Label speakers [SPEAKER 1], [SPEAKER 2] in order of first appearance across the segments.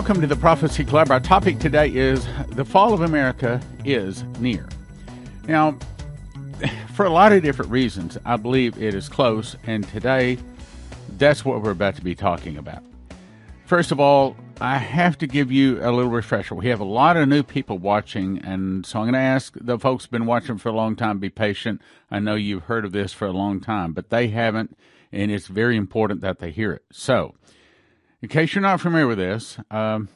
[SPEAKER 1] welcome to the Prophecy Club. Our topic today is the fall of America is near. Now, for a lot of different reasons, I believe it is close, and today that's what we're about to be talking about. First of all, I have to give you a little refresher. We have a lot of new people watching, and so I'm going to ask the folks who've been watching for a long time be patient. I know you've heard of this for a long time, but they haven't, and it's very important that they hear it. So, in case you're not familiar with this, um,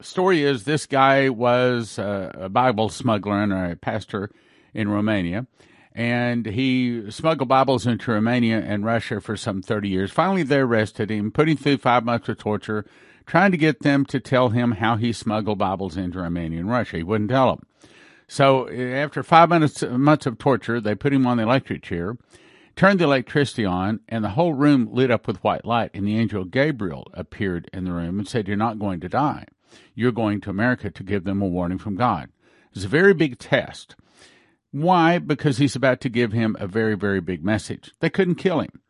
[SPEAKER 1] story is this guy was uh, a Bible smuggler and a pastor in Romania, and he smuggled Bibles into Romania and Russia for some 30 years. Finally, they arrested him, put him through five months of torture, trying to get them to tell him how he smuggled Bibles into Romania and Russia. He wouldn't tell them. So after five months, months of torture, they put him on the electric chair turned the electricity on, and the whole room lit up with white light. And the angel Gabriel appeared in the room and said, You're not going to die. You're going to America to give them a warning from God. It's a very big test. Why? Because he's about to give him a very, very big message. They couldn't kill him.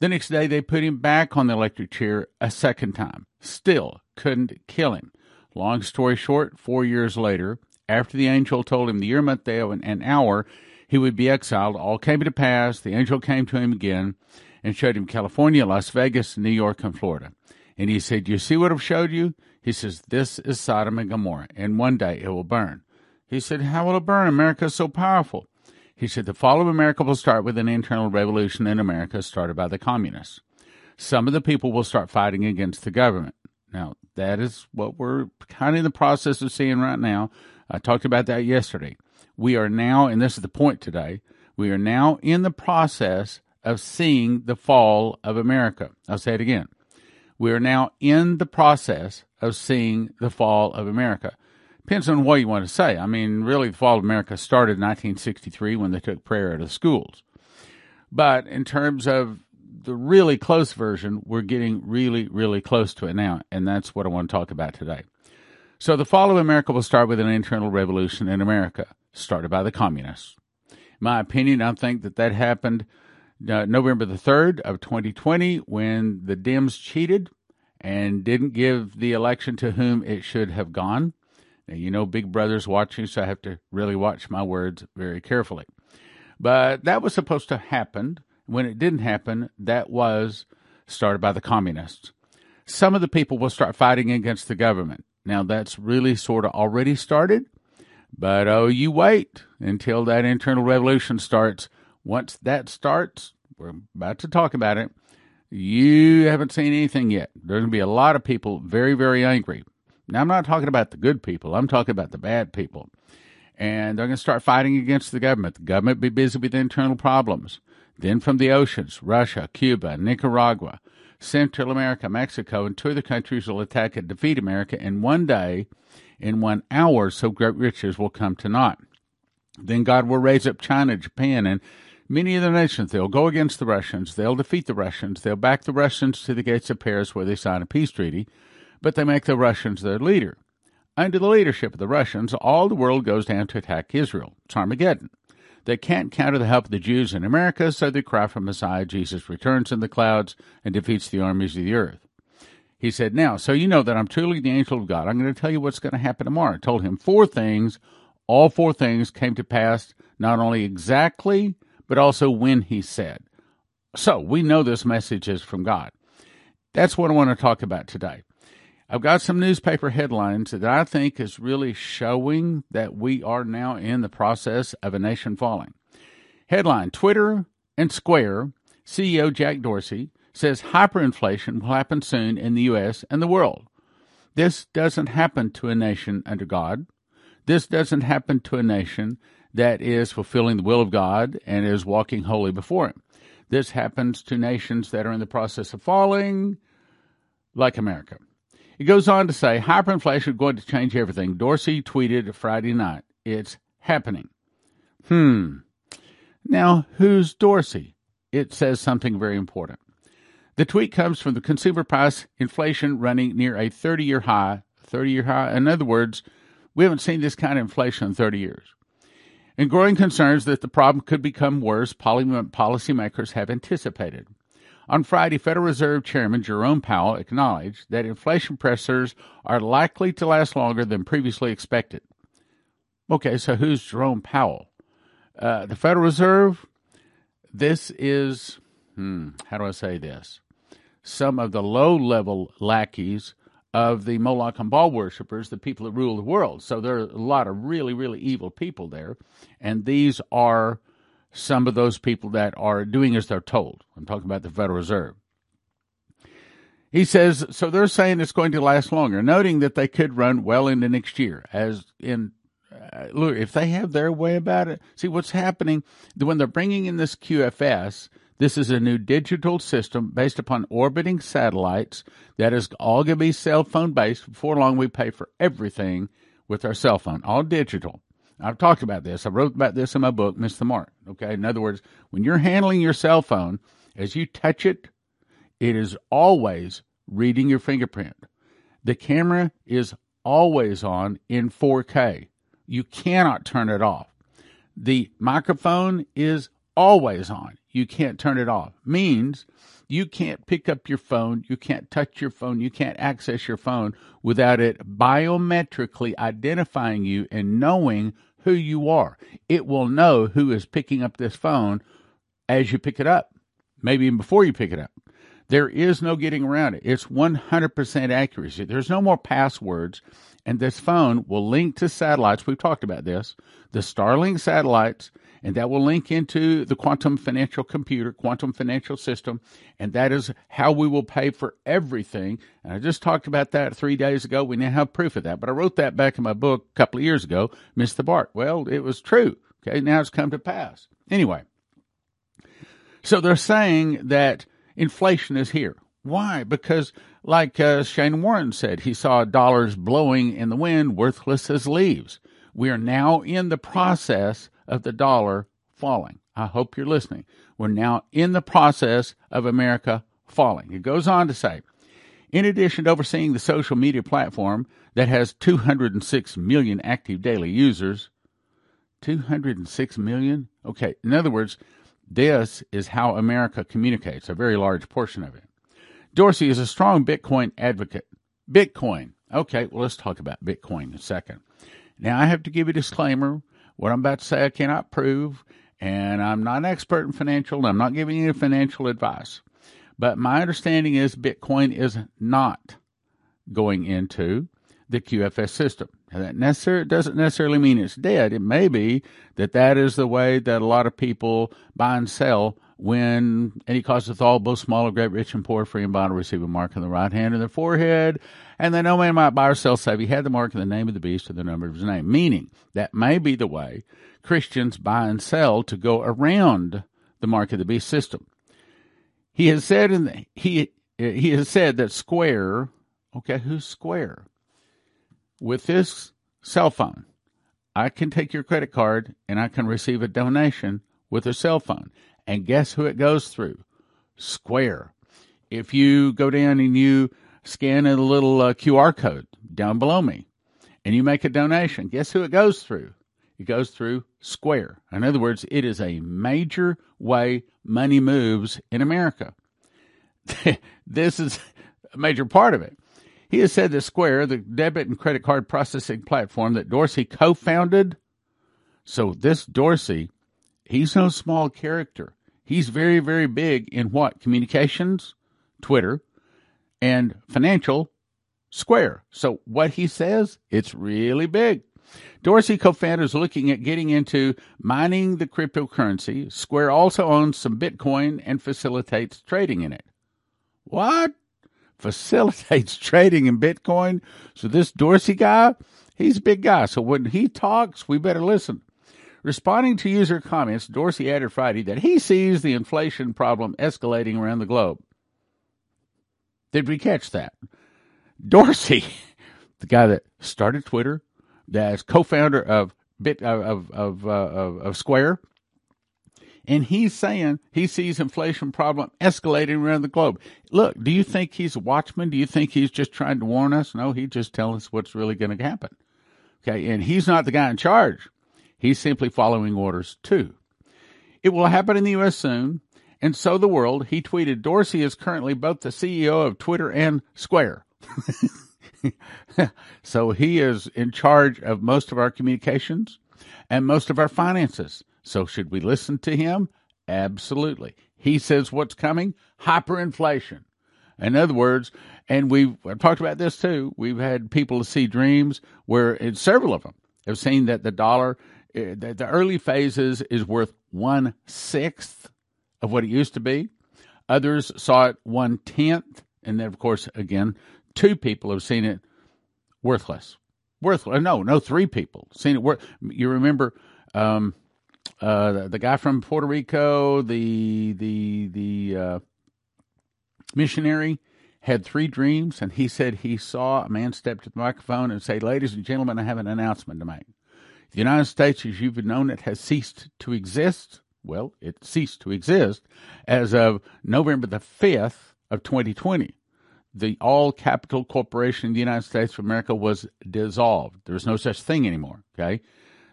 [SPEAKER 1] The next day, they put him back on the electric chair a second time. Still couldn't kill him. Long story short, four years later, after the angel told him the year, month, day, and hour he would be exiled. All came to pass. The angel came to him again and showed him California, Las Vegas, New York, and Florida. And he said, You see what I've showed you? He says, This is Sodom and Gomorrah, and one day it will burn. He said, How will it burn? America is so powerful. He said, The fall of America will start with an internal revolution in America started by the communists. Some of the people will start fighting against the government. Now, that is what we're kind of in the process of seeing right now. I talked about that yesterday we are now, and this is the point today, we are now in the process of seeing the fall of America. I'll say it again. We are now in the process of seeing the fall of America. Depends on what you want to say. I mean, really, the fall of America started in 1963 when they took prayer out of schools. But in terms of the really close version, we're getting really, really close to it now. And that's what I want to talk about today. So the fall of America will start with an internal revolution in America started by the communists. In my opinion, I think that that happened uh, November the 3rd of 2020 when the Dems cheated and didn't give the election to whom it should have gone. Now, you know, Big Brother's watching, so I have to really watch my words very carefully. But that was supposed to happen. When it didn't happen, that was started by the communists. Some of the people will start fighting against the government. Now, that's really sort of already started. But oh, you wait until that internal revolution starts. Once that starts, we're about to talk about it. You haven't seen anything yet. There's going to be a lot of people very, very angry. Now, I'm not talking about the good people, I'm talking about the bad people. And they're going to start fighting against the government. The government be busy with internal problems. Then from the oceans, Russia, Cuba, Nicaragua, Central America, Mexico, and two other countries will attack and defeat America in one day in one hour, so great riches will come to naught. Then God will raise up China, Japan, and many other nations. They'll go against the Russians. They'll defeat the Russians. They'll back the Russians to the gates of Paris where they sign a peace treaty, but they make the Russians their leader. Under the leadership of the Russians, all the world goes down to attack Israel. It's Armageddon. They can't counter the help of the Jews in America, so they cry for Messiah. Jesus returns in the clouds and defeats the armies of the earth. He said, Now, so you know that I'm truly the angel of God. I'm going to tell you what's going to happen tomorrow. I told him four things. All four things came to pass, not only exactly, but also when he said. So we know this message is from God. That's what I want to talk about today. I've got some newspaper headlines that I think is really showing that we are now in the process of a nation falling. Headline Twitter and Square CEO Jack Dorsey says hyperinflation will happen soon in the U.S. and the world. This doesn't happen to a nation under God. This doesn't happen to a nation that is fulfilling the will of God and is walking holy before Him. This happens to nations that are in the process of falling, like America. It goes on to say hyperinflation is going to change everything. Dorsey tweeted Friday night. It's happening. Hmm. Now, who's Dorsey? It says something very important. The tweet comes from the consumer price inflation running near a 30 year high. 30 year high. In other words, we haven't seen this kind of inflation in 30 years. And growing concerns that the problem could become worse, policymakers have anticipated. On Friday, Federal Reserve Chairman Jerome Powell acknowledged that inflation pressures are likely to last longer than previously expected. Okay, so who's Jerome Powell? Uh, the Federal Reserve, this is, hmm, how do I say this? Some of the low level lackeys of the Moloch and Baal worshippers, the people that rule the world. So there are a lot of really, really evil people there. And these are some of those people that are doing as they're told. I'm talking about the Federal Reserve. He says, so they're saying it's going to last longer, noting that they could run well into next year. As in, uh, look, if they have their way about it, see what's happening when they're bringing in this QFS. This is a new digital system based upon orbiting satellites that is all going to be cell phone based. Before long, we pay for everything with our cell phone, all digital. I've talked about this. I wrote about this in my book, Miss the Mark. Okay. In other words, when you're handling your cell phone, as you touch it, it is always reading your fingerprint. The camera is always on in 4K. You cannot turn it off. The microphone is always on. You can't turn it off. Means you can't pick up your phone, you can't touch your phone, you can't access your phone without it biometrically identifying you and knowing who you are. It will know who is picking up this phone as you pick it up, maybe even before you pick it up. There is no getting around it. It's 100% accuracy. There's no more passwords. And this phone will link to satellites. We've talked about this. The Starlink satellites and that will link into the quantum financial computer, quantum financial system, and that is how we will pay for everything. And I just talked about that three days ago. We now have proof of that, but I wrote that back in my book a couple of years ago, Miss the Mark. Well, it was true. Okay, now it's come to pass. Anyway, so they're saying that inflation is here. Why? Because, like uh, Shane Warren said, he saw dollars blowing in the wind, worthless as leaves. We are now in the process of the dollar falling. I hope you're listening. We're now in the process of America falling. It goes on to say, in addition to overseeing the social media platform that has 206 million active daily users, 206 million? Okay, in other words, this is how America communicates, a very large portion of it. Dorsey is a strong Bitcoin advocate. Bitcoin. Okay, well, let's talk about Bitcoin in a second. Now, I have to give a disclaimer. What I'm about to say, I cannot prove, and I'm not an expert in financial, and I'm not giving you financial advice. But my understanding is Bitcoin is not going into the QFS system. that necessar- doesn't necessarily mean it's dead. It may be that that is the way that a lot of people buy and sell when any causeth all, both small and great, rich and poor, free and bond, receive a mark on the right hand and the forehead, and that no man might buy or sell save he had the mark in the name of the beast or the number of his name. Meaning that may be the way Christians buy and sell to go around the mark of the beast system. He has said in the, he he has said that Square, okay, who's Square? With this cell phone, I can take your credit card and I can receive a donation with a cell phone. And guess who it goes through? Square. If you go down and you scan a little uh, QR code down below me and you make a donation, guess who it goes through? It goes through Square. In other words, it is a major way money moves in America. this is a major part of it. He has said that Square, the debit and credit card processing platform that Dorsey co founded, so this Dorsey He's no small character. He's very, very big in what? Communications, Twitter, and financial, Square. So what he says, it's really big. Dorsey co-founder is looking at getting into mining the cryptocurrency. Square also owns some Bitcoin and facilitates trading in it. What? Facilitates trading in Bitcoin? So this Dorsey guy, he's a big guy. So when he talks, we better listen. Responding to user comments, Dorsey added Friday that he sees the inflation problem escalating around the globe. Did we catch that? Dorsey, the guy that started Twitter, that's co-founder of Bit of of uh, of, of Square, and he's saying he sees inflation problem escalating around the globe. Look, do you think he's a watchman? Do you think he's just trying to warn us? No, he just tells us what's really going to happen. Okay, and he's not the guy in charge. He's simply following orders too. It will happen in the U.S. soon, and so the world. He tweeted Dorsey is currently both the CEO of Twitter and Square. so he is in charge of most of our communications and most of our finances. So should we listen to him? Absolutely. He says what's coming? Hyperinflation. In other words, and we've I've talked about this too. We've had people see dreams where several of them have seen that the dollar, eh, that the early phases is worth one sixth of what it used to be. Others saw it one tenth, and then of course again, two people have seen it worthless. Worthless. No, no, three people seen it worth. You remember um, uh, the, the, guy from Puerto Rico, the the the uh, missionary had three dreams, and he said he saw a man step to the microphone and say, "Ladies and gentlemen, I have an announcement to make. The United States, as you've known it, has ceased to exist. Well, it ceased to exist as of November the fifth of 2020." the all capital corporation in the United States of America was dissolved. There's no such thing anymore. Okay.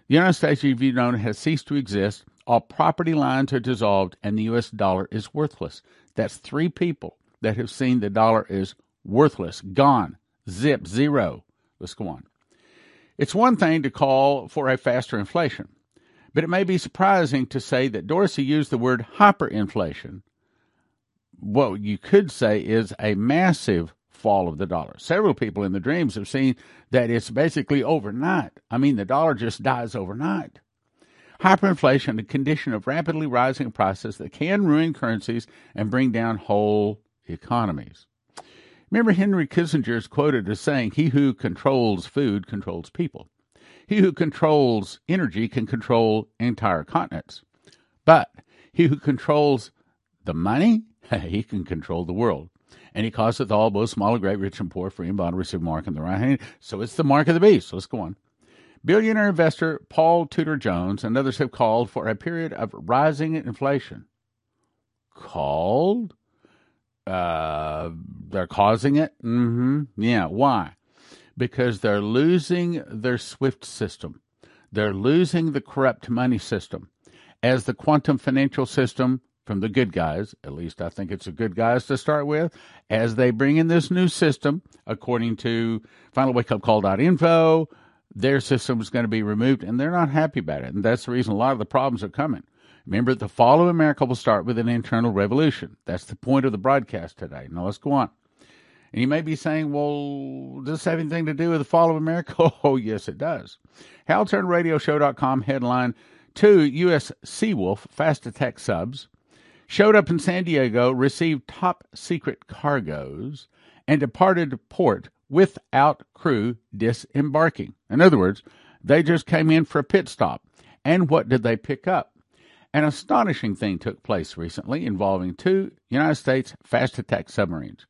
[SPEAKER 1] The United States, if you know, has ceased to exist. All property lines are dissolved, and the U.S. dollar is worthless. That's three people that have seen the dollar is worthless, gone, zip, zero. Let's go on. It's one thing to call for a faster inflation, but it may be surprising to say that Dorsey used the word hyperinflation what you could say is a massive fall of the dollar. Several people in the dreams have seen that it's basically overnight. I mean, the dollar just dies overnight. Hyperinflation, a condition of rapidly rising prices that can ruin currencies and bring down whole economies. Remember, Henry Kissinger is quoted as saying, He who controls food controls people. He who controls energy can control entire continents. But he who controls the money he can control the world. And he causeth all, both small and great, rich and poor, free and bond, receive mark in the right hand. So it's the mark of the beast. Let's go on. Billionaire investor Paul Tudor Jones and others have called for a period of rising inflation. Called? Uh, they're causing it? Mm-hmm. Yeah. Why? Because they're losing their SWIFT system. They're losing the corrupt money system. As the quantum financial system from the good guys, at least I think it's the good guys to start with, as they bring in this new system, according to Final Wake their system is going to be removed, and they're not happy about it. And that's the reason a lot of the problems are coming. Remember, the fall of America will start with an internal revolution. That's the point of the broadcast today. Now let's go on. And you may be saying, well, does this have anything to do with the fall of America? Oh, yes, it does. HalTurnerRadioShow.com headline Two U.S. Seawolf fast attack subs showed up in San Diego, received top secret cargoes, and departed port without crew disembarking. In other words, they just came in for a pit stop. And what did they pick up? An astonishing thing took place recently involving two United States fast attack submarines.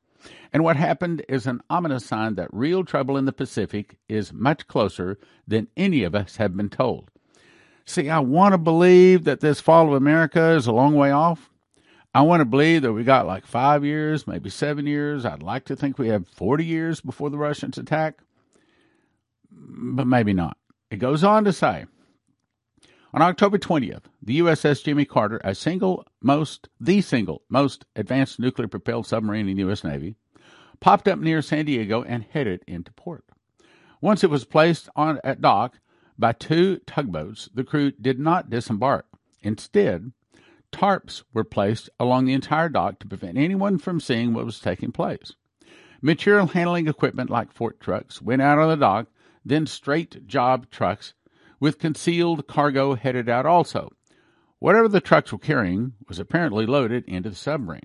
[SPEAKER 1] And what happened is an ominous sign that real trouble in the Pacific is much closer than any of us have been told. See, I want to believe that this fall of America is a long way off, I want to believe that we got like five years, maybe seven years. I'd like to think we have 40 years before the Russians attack, but maybe not. It goes on to say on October 20th, the USS Jimmy Carter, a single most, the single most advanced nuclear propelled submarine in the U.S. Navy, popped up near San Diego and headed into port. Once it was placed on at dock by two tugboats, the crew did not disembark. Instead, Tarps were placed along the entire dock to prevent anyone from seeing what was taking place. Material handling equipment like fork trucks went out on the dock, then straight job trucks with concealed cargo headed out also. Whatever the trucks were carrying was apparently loaded into the submarine.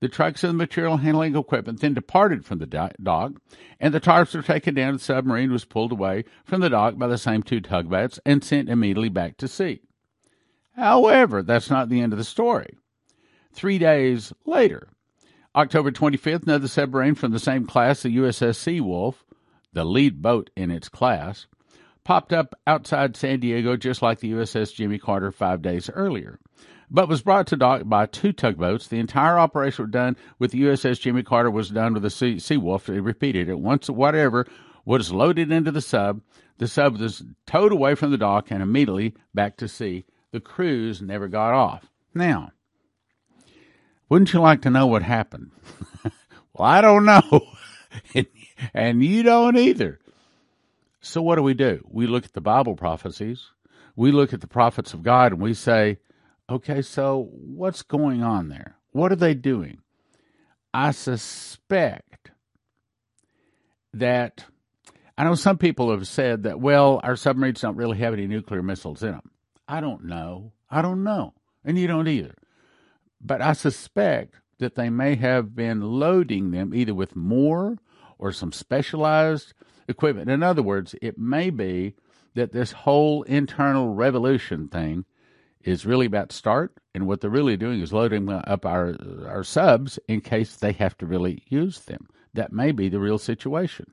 [SPEAKER 1] The trucks and the material handling equipment then departed from the dock, and the tarps were taken down. The submarine was pulled away from the dock by the same two tugboats and sent immediately back to sea. However, that's not the end of the story. Three days later, October 25th, another submarine from the same class, the USS Seawolf, the lead boat in its class, popped up outside San Diego just like the USS Jimmy Carter five days earlier, but was brought to dock by two tugboats. The entire operation was done with the USS Jimmy Carter was done with the sea- Seawolf. They repeated it once, whatever was loaded into the sub. The sub was towed away from the dock and immediately back to sea the crews never got off. Now, Wouldn't you like to know what happened? well, I don't know. and you don't either. So what do we do? We look at the Bible prophecies. We look at the prophets of God and we say, okay, so what's going on there? What are they doing? I suspect that I know some people have said that, well, our submarines don't really have any nuclear missiles in them. I don't know. I don't know. And you don't either. But I suspect that they may have been loading them either with more or some specialized equipment. In other words, it may be that this whole internal revolution thing is really about start, and what they're really doing is loading up our our subs in case they have to really use them. That may be the real situation.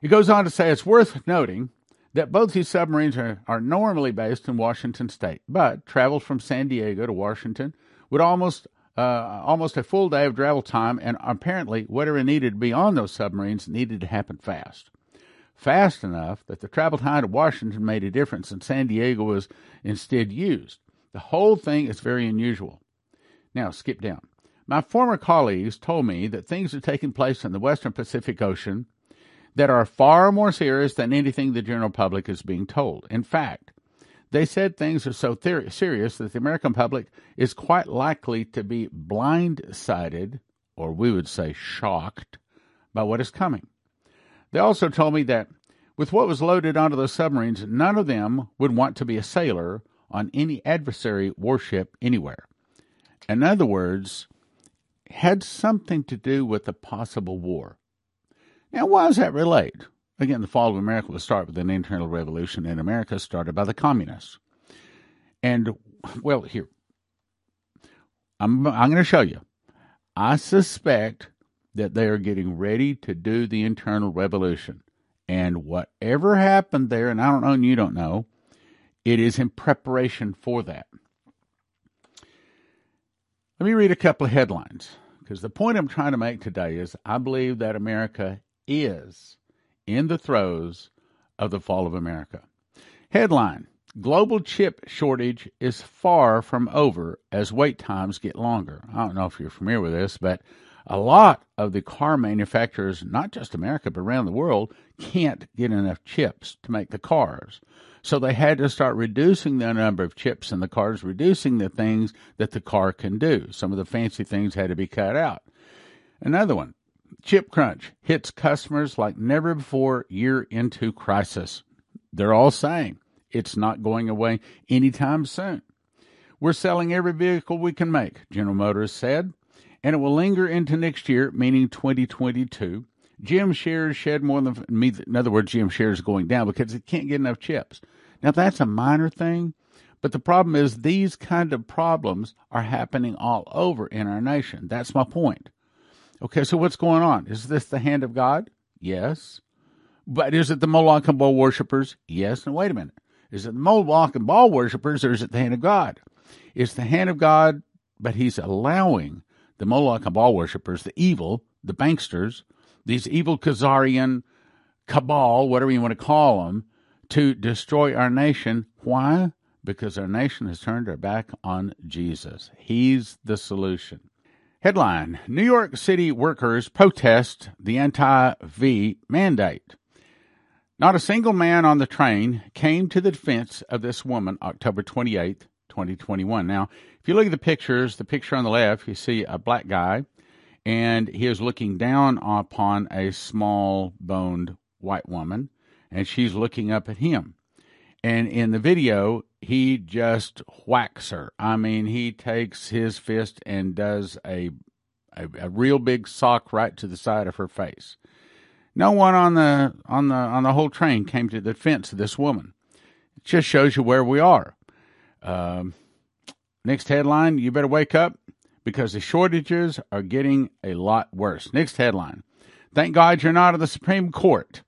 [SPEAKER 1] He goes on to say it's worth noting that both these submarines are, are normally based in Washington State, but travel from San Diego to Washington would almost uh, almost a full day of travel time, and apparently whatever needed to be on those submarines needed to happen fast. Fast enough that the travel time to Washington made a difference, and San Diego was instead used. The whole thing is very unusual. Now, skip down. My former colleagues told me that things are taking place in the Western Pacific Ocean that are far more serious than anything the general public is being told. In fact, they said things are so ther- serious that the American public is quite likely to be blindsided, or we would say shocked, by what is coming. They also told me that with what was loaded onto those submarines, none of them would want to be a sailor on any adversary warship anywhere. In other words, had something to do with a possible war. Now, why does that relate? Again, the fall of America will start with an internal revolution in America started by the communists. And, well, here, I'm, I'm going to show you. I suspect that they are getting ready to do the internal revolution. And whatever happened there, and I don't know and you don't know, it is in preparation for that. Let me read a couple of headlines because the point I'm trying to make today is I believe that America is in the throes of the fall of America. Headline Global chip shortage is far from over as wait times get longer. I don't know if you're familiar with this, but a lot of the car manufacturers, not just America, but around the world, can't get enough chips to make the cars. So they had to start reducing the number of chips in the cars, reducing the things that the car can do. Some of the fancy things had to be cut out. Another one Chip crunch hits customers like never before year into crisis. They're all saying it's not going away anytime soon. We're selling every vehicle we can make, General Motors said, and it will linger into next year, meaning 2022. GM shares shed more than, in other words, GM shares going down because it can't get enough chips. Now, that's a minor thing, but the problem is these kind of problems are happening all over in our nation. That's my point. Okay, so what's going on? Is this the hand of God? Yes. But is it the Moloch and Baal worshippers? Yes. And wait a minute. Is it the Moloch and Baal worshippers or is it the hand of God? It's the hand of God, but he's allowing the Moloch and Baal worshippers, the evil, the banksters, these evil Khazarian cabal, whatever you want to call them, to destroy our nation. Why? Because our nation has turned our back on Jesus. He's the solution. Headline New York City workers protest the anti V mandate. Not a single man on the train came to the defense of this woman October 28th, 2021. Now, if you look at the pictures, the picture on the left, you see a black guy, and he is looking down upon a small boned white woman, and she's looking up at him. And in the video, he just whacks her. I mean, he takes his fist and does a, a, a real big sock right to the side of her face. No one on the on the on the whole train came to the defense of this woman. It just shows you where we are. Um, next headline: You better wake up because the shortages are getting a lot worse. Next headline: Thank God you're not at the Supreme Court.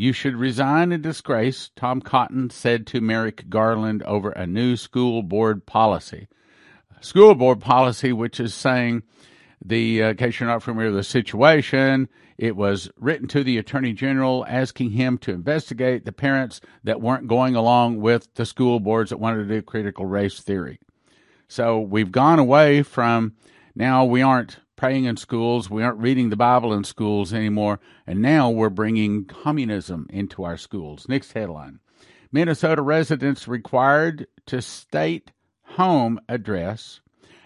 [SPEAKER 1] You should resign in disgrace, Tom Cotton said to Merrick Garland over a new school board policy. School board policy, which is saying the, uh, in case you're not familiar with the situation, it was written to the attorney general asking him to investigate the parents that weren't going along with the school boards that wanted to do critical race theory. So we've gone away from now we aren't praying in schools, we aren't reading the Bible in schools anymore, and now we're bringing communism into our schools. Next headline Minnesota residents required to state home address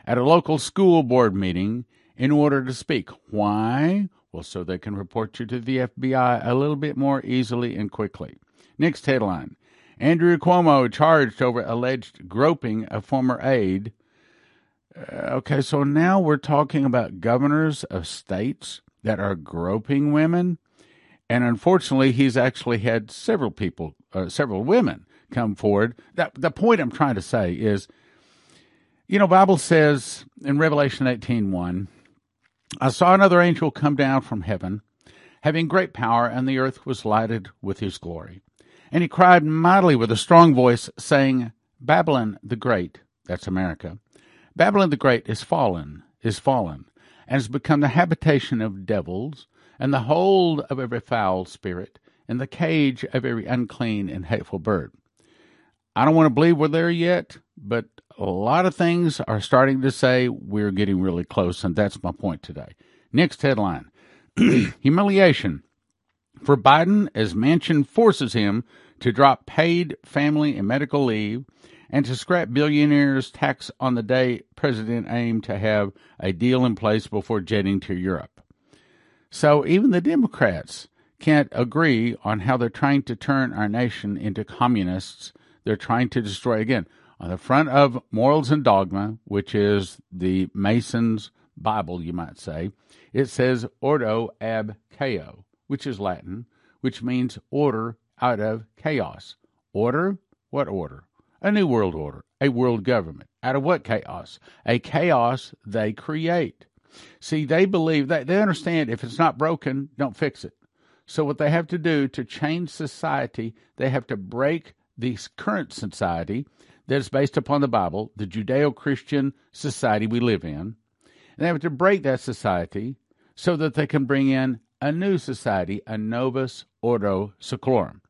[SPEAKER 1] at a local school board meeting in order to speak. Why? Well, so they can report you to the FBI a little bit more easily and quickly. Next headline Andrew Cuomo charged over alleged groping a former aide. Uh, okay, so now we're talking about governors of states that are groping women. And unfortunately, he's actually had several people, uh, several women come forward. That, the point I'm trying to say is, you know, Bible says in Revelation 18:1, I saw another angel come down from heaven, having great power, and the earth was lighted with his glory. And he cried mightily with a strong voice, saying, Babylon the Great, that's America, Babylon the Great is fallen, is fallen, and has become the habitation of devils, and the hold of every foul spirit, and the cage of every unclean and hateful bird. I don't want to believe we're there yet, but a lot of things are starting to say we're getting really close, and that's my point today. Next headline Humiliation for Biden as Manchin forces him to drop paid family and medical leave and to scrap billionaires' tax on the day President aimed to have a deal in place before jetting to Europe. So even the Democrats can't agree on how they're trying to turn our nation into communists. They're trying to destroy again on the front of Morals and Dogma, which is the Masons' Bible, you might say, it says Ordo ab chao, which is Latin, which means order out of chaos. Order? What order? A new world order, a world government. Out of what chaos? A chaos they create. See, they believe that they understand if it's not broken, don't fix it. So, what they have to do to change society, they have to break the current society that is based upon the Bible, the Judeo Christian society we live in. And they have to break that society so that they can bring in a new society, a novus ordo seclorum.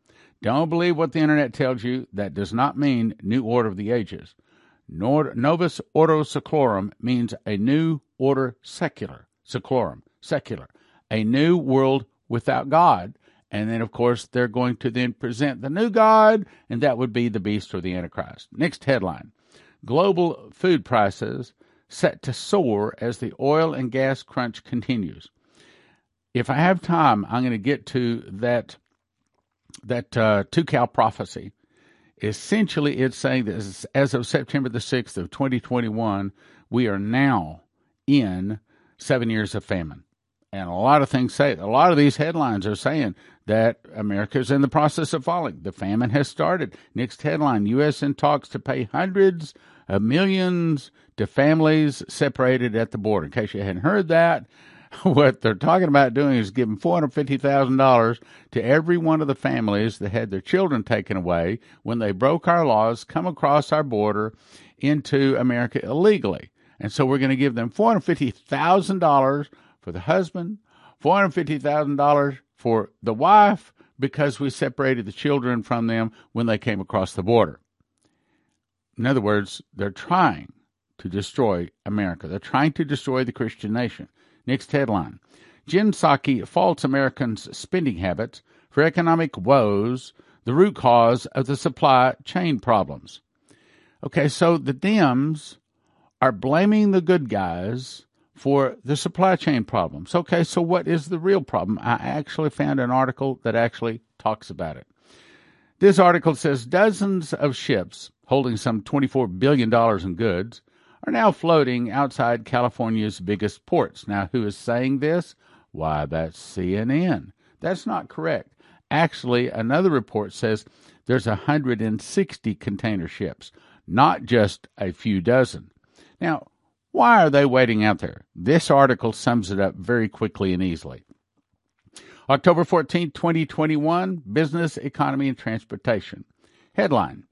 [SPEAKER 1] Don't believe what the internet tells you. That does not mean new order of the ages. Novus ordo seclorum means a new order secular, seclorum, secular, a new world without God and then, of course, they're going to then present the new God, and that would be the beast or the Antichrist. Next headline Global food prices set to soar as the oil and gas crunch continues. If I have time, I'm going to get to that that uh, two cow prophecy. Essentially, it's saying that as of September the 6th of 2021, we are now in seven years of famine. And a lot of things say, a lot of these headlines are saying that America is in the process of falling. The famine has started. Next headline U.S. in talks to pay hundreds of millions to families separated at the border. In case you hadn't heard that, what they're talking about doing is giving $450,000 to every one of the families that had their children taken away when they broke our laws, come across our border into America illegally. And so we're going to give them $450,000 for the husband, $450,000 for the wife because we separated the children from them when they came across the border. In other words, they're trying to destroy America. They're trying to destroy the Christian nation. Next headline Jen Psaki faults Americans' spending habits for economic woes, the root cause of the supply chain problems. Okay, so the Dems are blaming the good guys for the supply chain problems. Okay, so what is the real problem? I actually found an article that actually talks about it. This article says dozens of ships holding some $24 billion in goods are now floating outside California's biggest ports. Now, who is saying this? Why, that's CNN. That's not correct. Actually, another report says there's 160 container ships, not just a few dozen. Now, why are they waiting out there? This article sums it up very quickly and easily. October 14, 2021, Business, Economy, and Transportation. Headline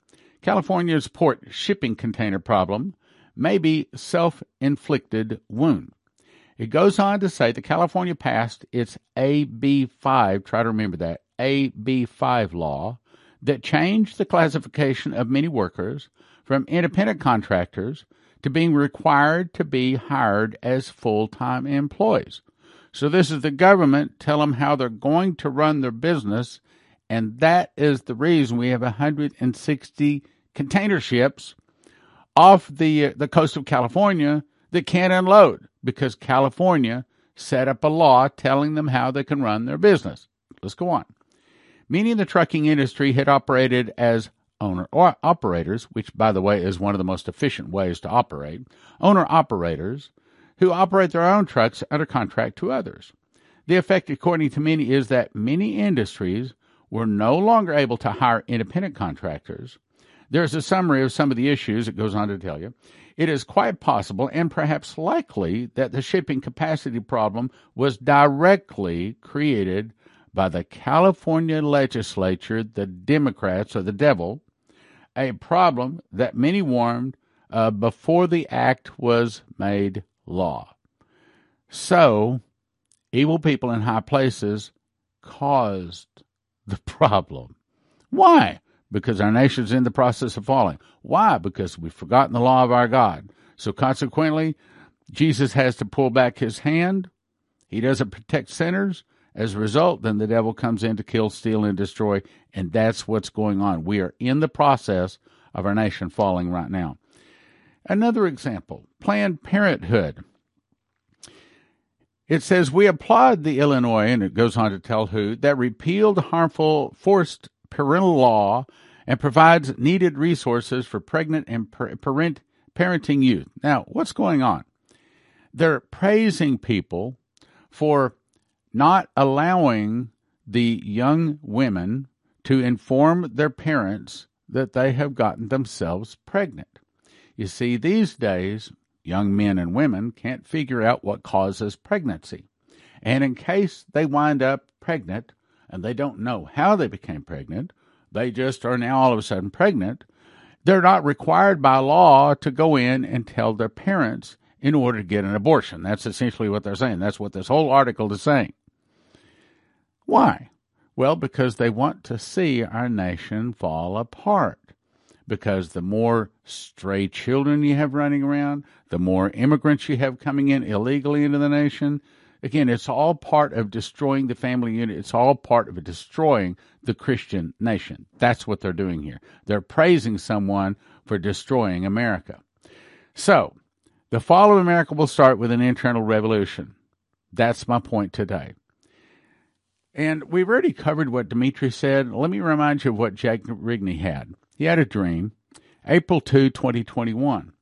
[SPEAKER 1] California's port shipping container problem may be self inflicted wound. It goes on to say that California passed its AB5, try to remember that, AB5 law that changed the classification of many workers from independent contractors to being required to be hired as full time employees. So, this is the government tell them how they're going to run their business, and that is the reason we have 160 container ships off the the coast of California that can't unload because California set up a law telling them how they can run their business. Let's go on. Many in the trucking industry had operated as owner operators, which, by the way, is one of the most efficient ways to operate, owner operators who operate their own trucks under contract to others. The effect, according to many, is that many industries were no longer able to hire independent contractors. There's a summary of some of the issues it goes on to tell you. It is quite possible and perhaps likely that the shipping capacity problem was directly created by the California legislature, the Democrats, or the devil, a problem that many warned uh, before the act was made law. So, evil people in high places caused the problem. Why? Because our nation's in the process of falling. Why? Because we've forgotten the law of our God. So, consequently, Jesus has to pull back his hand. He doesn't protect sinners. As a result, then the devil comes in to kill, steal, and destroy, and that's what's going on. We are in the process of our nation falling right now. Another example Planned Parenthood. It says, We applaud the Illinois, and it goes on to tell who, that repealed harmful forced parental law and provides needed resources for pregnant and parent, parenting youth. Now, what's going on? They're praising people for not allowing the young women to inform their parents that they have gotten themselves pregnant. You see, these days, young men and women can't figure out what causes pregnancy. And in case they wind up pregnant and they don't know how they became pregnant, they just are now all of a sudden pregnant. They're not required by law to go in and tell their parents in order to get an abortion. That's essentially what they're saying. That's what this whole article is saying. Why? Well, because they want to see our nation fall apart. Because the more stray children you have running around, the more immigrants you have coming in illegally into the nation. Again, it's all part of destroying the family unit. It's all part of destroying the Christian nation. That's what they're doing here. They're praising someone for destroying America. So, the fall of America will start with an internal revolution. That's my point today. And we've already covered what Dimitri said. Let me remind you of what Jack Rigney had. He had a dream, April 2, 2021.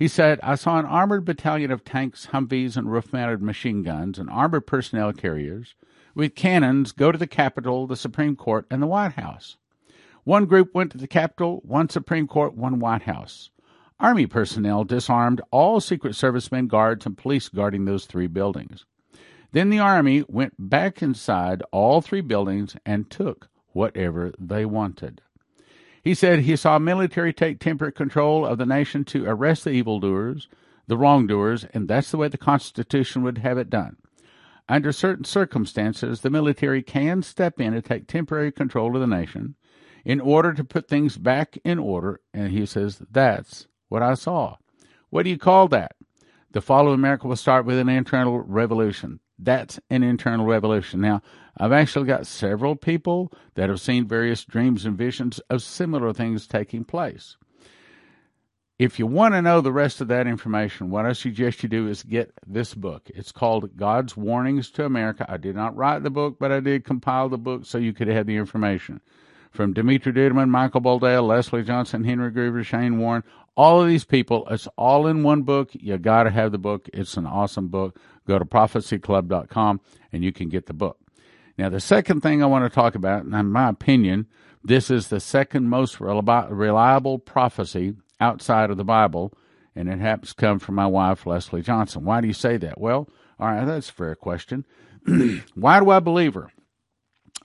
[SPEAKER 1] He said, I saw an armored battalion of tanks, Humvees, and roof mounted machine guns and armored personnel carriers with cannons go to the Capitol, the Supreme Court, and the White House. One group went to the Capitol, one Supreme Court, one White House. Army personnel disarmed all Secret Servicemen, guards, and police guarding those three buildings. Then the army went back inside all three buildings and took whatever they wanted. He said he saw military take temporary control of the nation to arrest the evildoers, the wrongdoers, and that's the way the Constitution would have it done. Under certain circumstances, the military can step in and take temporary control of the nation in order to put things back in order. And he says, That's what I saw. What do you call that? The fall of America will start with an internal revolution. That's an internal revolution. Now, I've actually got several people that have seen various dreams and visions of similar things taking place. If you want to know the rest of that information, what I suggest you do is get this book. It's called God's Warnings to America. I did not write the book, but I did compile the book so you could have the information. From Dimitri Duduman, Michael Boldea, Leslie Johnson, Henry Gruver, Shane Warren, all of these people, it's all in one book. You got to have the book. It's an awesome book. Go to prophecyclub.com and you can get the book. Now, the second thing I want to talk about, and in my opinion, this is the second most reliable prophecy outside of the Bible, and it happens to come from my wife, Leslie Johnson. Why do you say that? Well, all right, that's a fair question. Why do I believe her?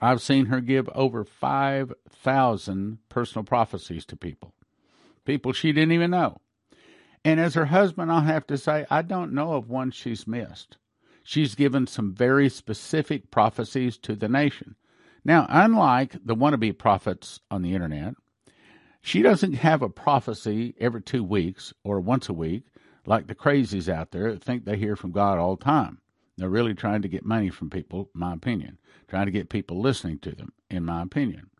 [SPEAKER 1] I've seen her give over 5,000 personal prophecies to people, people she didn't even know. And as her husband, I'll have to say, I don't know of one she's missed. She's given some very specific prophecies to the nation. Now, unlike the wannabe prophets on the internet, She doesn't have a prophecy every two weeks or once a week like the crazies out there that think they hear from God all the time. They're really trying to get money from people, my opinion, trying to get people listening to them, in my opinion.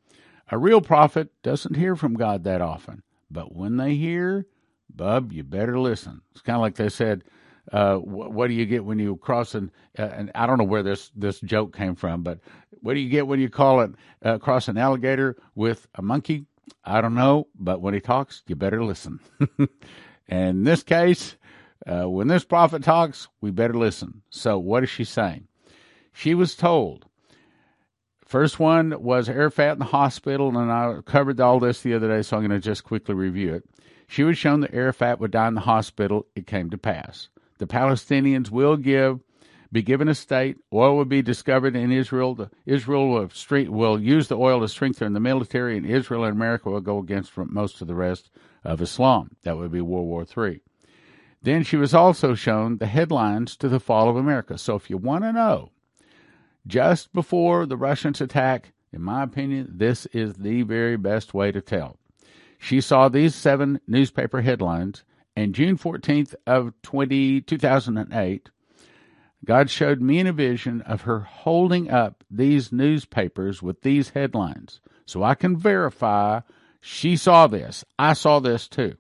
[SPEAKER 1] A real prophet doesn't hear from God that often, but when they hear, bub, you better listen. It's kind of like they said, uh, what, what, do you get when you cross an, uh, and I don't know where this, this joke came from, but what do you get when you call it uh, cross an alligator with a monkey? I don't know, but when he talks, you better listen. and in this case, uh, when this prophet talks, we better listen. So, what is she saying? She was told. First one was Arafat in the hospital, and I covered all this the other day, so I'm going to just quickly review it. She was shown that Arafat would die in the hospital. It came to pass. The Palestinians will give, be given a state. Oil will be discovered in Israel. The, Israel will, street, will use the oil to strengthen the military, and Israel and America will go against most of the rest of Islam. That would be World War III. Then she was also shown the headlines to the fall of America. So if you want to know, just before the Russians attack, in my opinion, this is the very best way to tell. She saw these seven newspaper headlines, and June 14th of 20, 2008, God showed me in a vision of her holding up these newspapers with these headlines. So I can verify she saw this. I saw this too.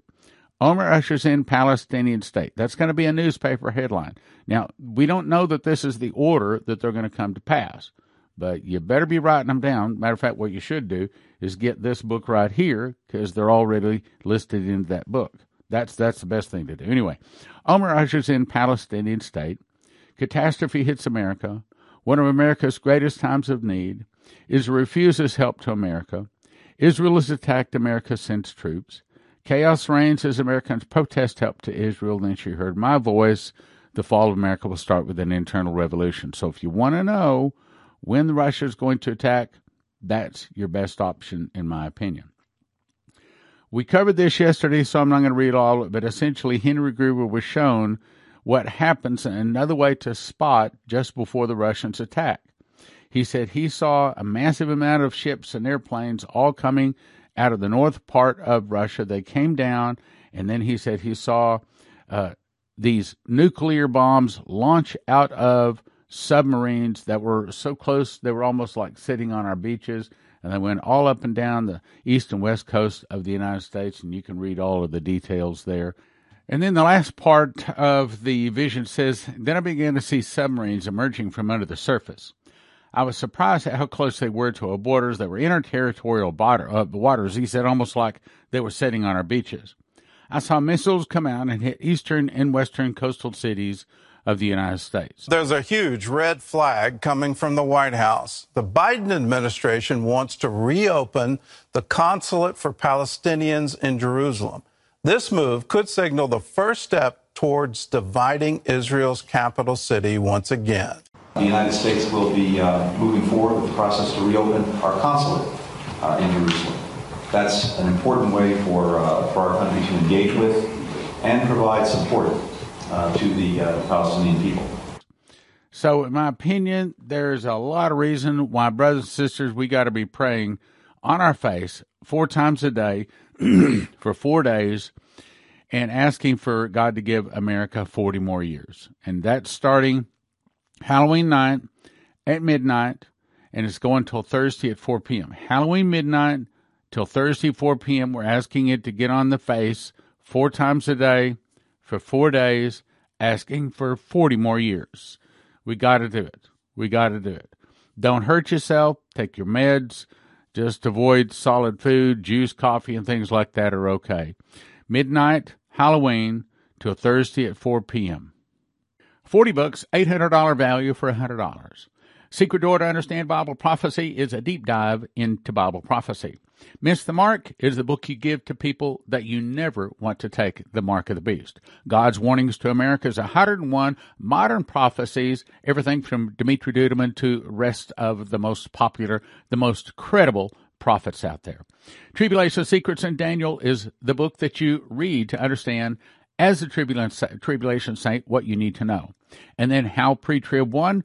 [SPEAKER 1] Omar ushers in Palestinian state. That's going to be a newspaper headline. Now, we don't know that this is the order that they're going to come to pass, but you better be writing them down. Matter of fact, what you should do is get this book right here because they're already listed in that book. That's that's the best thing to do. Anyway, Omar ushers in Palestinian state. Catastrophe hits America. One of America's greatest times of need. Israel refuses help to America. Israel has attacked America, sends troops. Chaos reigns as Americans protest help to Israel. Then she heard my voice. The fall of America will start with an internal revolution. So if you want to know when Russia is going to attack, that's your best option, in my opinion. We covered this yesterday, so I'm not going to read all of it, but essentially, Henry Gruber was shown what happens another way to spot just before the Russians attack. He said he saw a massive amount of ships and airplanes all coming out of the north part of Russia. They came down, and then he said he saw uh, these nuclear bombs launch out of submarines that were so close they were almost like sitting on our beaches. And they went all up and down the east and west coast of the United States, and you can read all of the details there. And then the last part of the vision says, Then I began to see submarines emerging from under the surface. I was surprised at how close they were to our borders. They were interterritorial border, uh, waters, he said, almost like they were sitting on our beaches. I saw missiles come out and hit eastern and western coastal cities of the United States.
[SPEAKER 2] There's a huge red flag coming from the White House. The Biden administration wants to reopen the consulate for Palestinians in Jerusalem. This move could signal the first step towards dividing Israel's capital city once again.
[SPEAKER 3] The United States will be uh, moving forward with the process to reopen our consulate uh, in Jerusalem. That's an important way for, uh, for our country to engage with and provide support to the uh, Palestinian people.
[SPEAKER 1] So, in my opinion, there's a lot of reason why, brothers and sisters, we got to be praying on our face four times a day for four days and asking for God to give America 40 more years. And that's starting Halloween night at midnight, and it's going till Thursday at 4 p.m. Halloween midnight till Thursday 4 p.m. We're asking it to get on the face four times a day for four days, asking for 40 more years. We got to do it. We got to do it. Don't hurt yourself. Take your meds. Just avoid solid food, juice, coffee, and things like that are okay. Midnight, Halloween, till Thursday at 4 p.m. 40 bucks, $800 value for $100. Secret Door to Understand Bible Prophecy is a deep dive into Bible prophecy. Miss the Mark is the book you give to people that you never want to take the mark of the beast. God's Warnings to America's 101 modern prophecies, everything from Dimitri Duduman to rest of the most popular, the most credible prophets out there. Tribulation Secrets and Daniel is the book that you read to understand as a tribulation saint what you need to know. And then how pre trib one,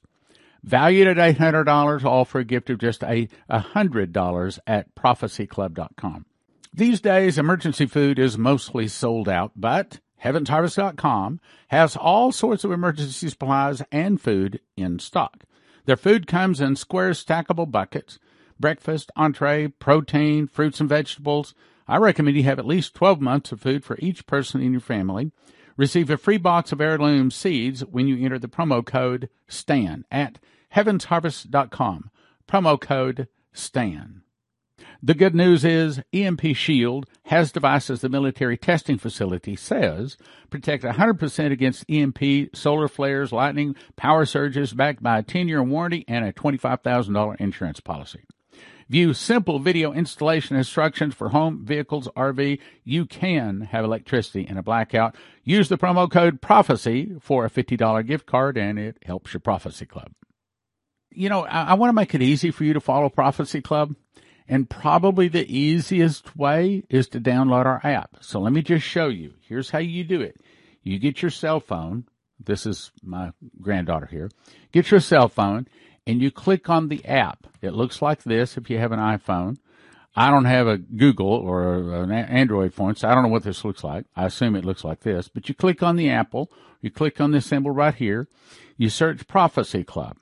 [SPEAKER 1] valued at $800, all for a gift of just a $100 at prophecyclub.com. These days, emergency food is mostly sold out, but HeavensHarvest.com has all sorts of emergency supplies and food in stock. Their food comes in square stackable buckets, breakfast, entree, protein, fruits and vegetables. I recommend you have at least 12 months of food for each person in your family. Receive a free box of heirloom seeds when you enter the promo code STAN at heavensharvest.com. Promo code STAN. The good news is EMP Shield has devices the military testing facility says protect 100% against EMP, solar flares, lightning, power surges backed by a 10-year warranty and a $25,000 insurance policy. View simple video installation instructions for home, vehicles, RV. You can have electricity in a blackout. Use the promo code PROPHECY for a $50 gift card and it helps your Prophecy Club. You know, I, I want to make it easy for you to follow Prophecy Club. And probably the easiest way is to download our app. So let me just show you. Here's how you do it. You get your cell phone. This is my granddaughter here. Get your cell phone and you click on the app. It looks like this if you have an iPhone. I don't have a Google or an Android phone, so I don't know what this looks like. I assume it looks like this. But you click on the apple, you click on this symbol right here, you search Prophecy Club,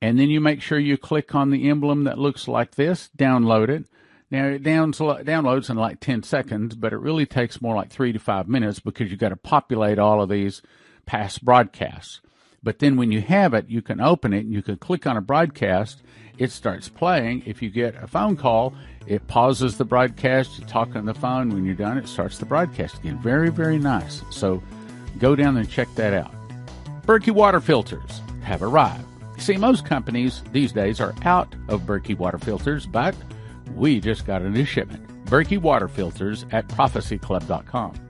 [SPEAKER 1] and then you make sure you click on the emblem that looks like this, download it. Now it downloads in like 10 seconds, but it really takes more like three to five minutes because you've got to populate all of these past broadcasts. But then when you have it, you can open it and you can click on a broadcast. It starts playing. If you get a phone call, it pauses the broadcast. You talk on the phone. When you're done, it starts the broadcast again. Very, very nice. So go down and check that out. Berkey water filters have arrived. See, most companies these days are out of Berkey water filters, but we just got a new shipment. Berkey water filters at prophecyclub.com.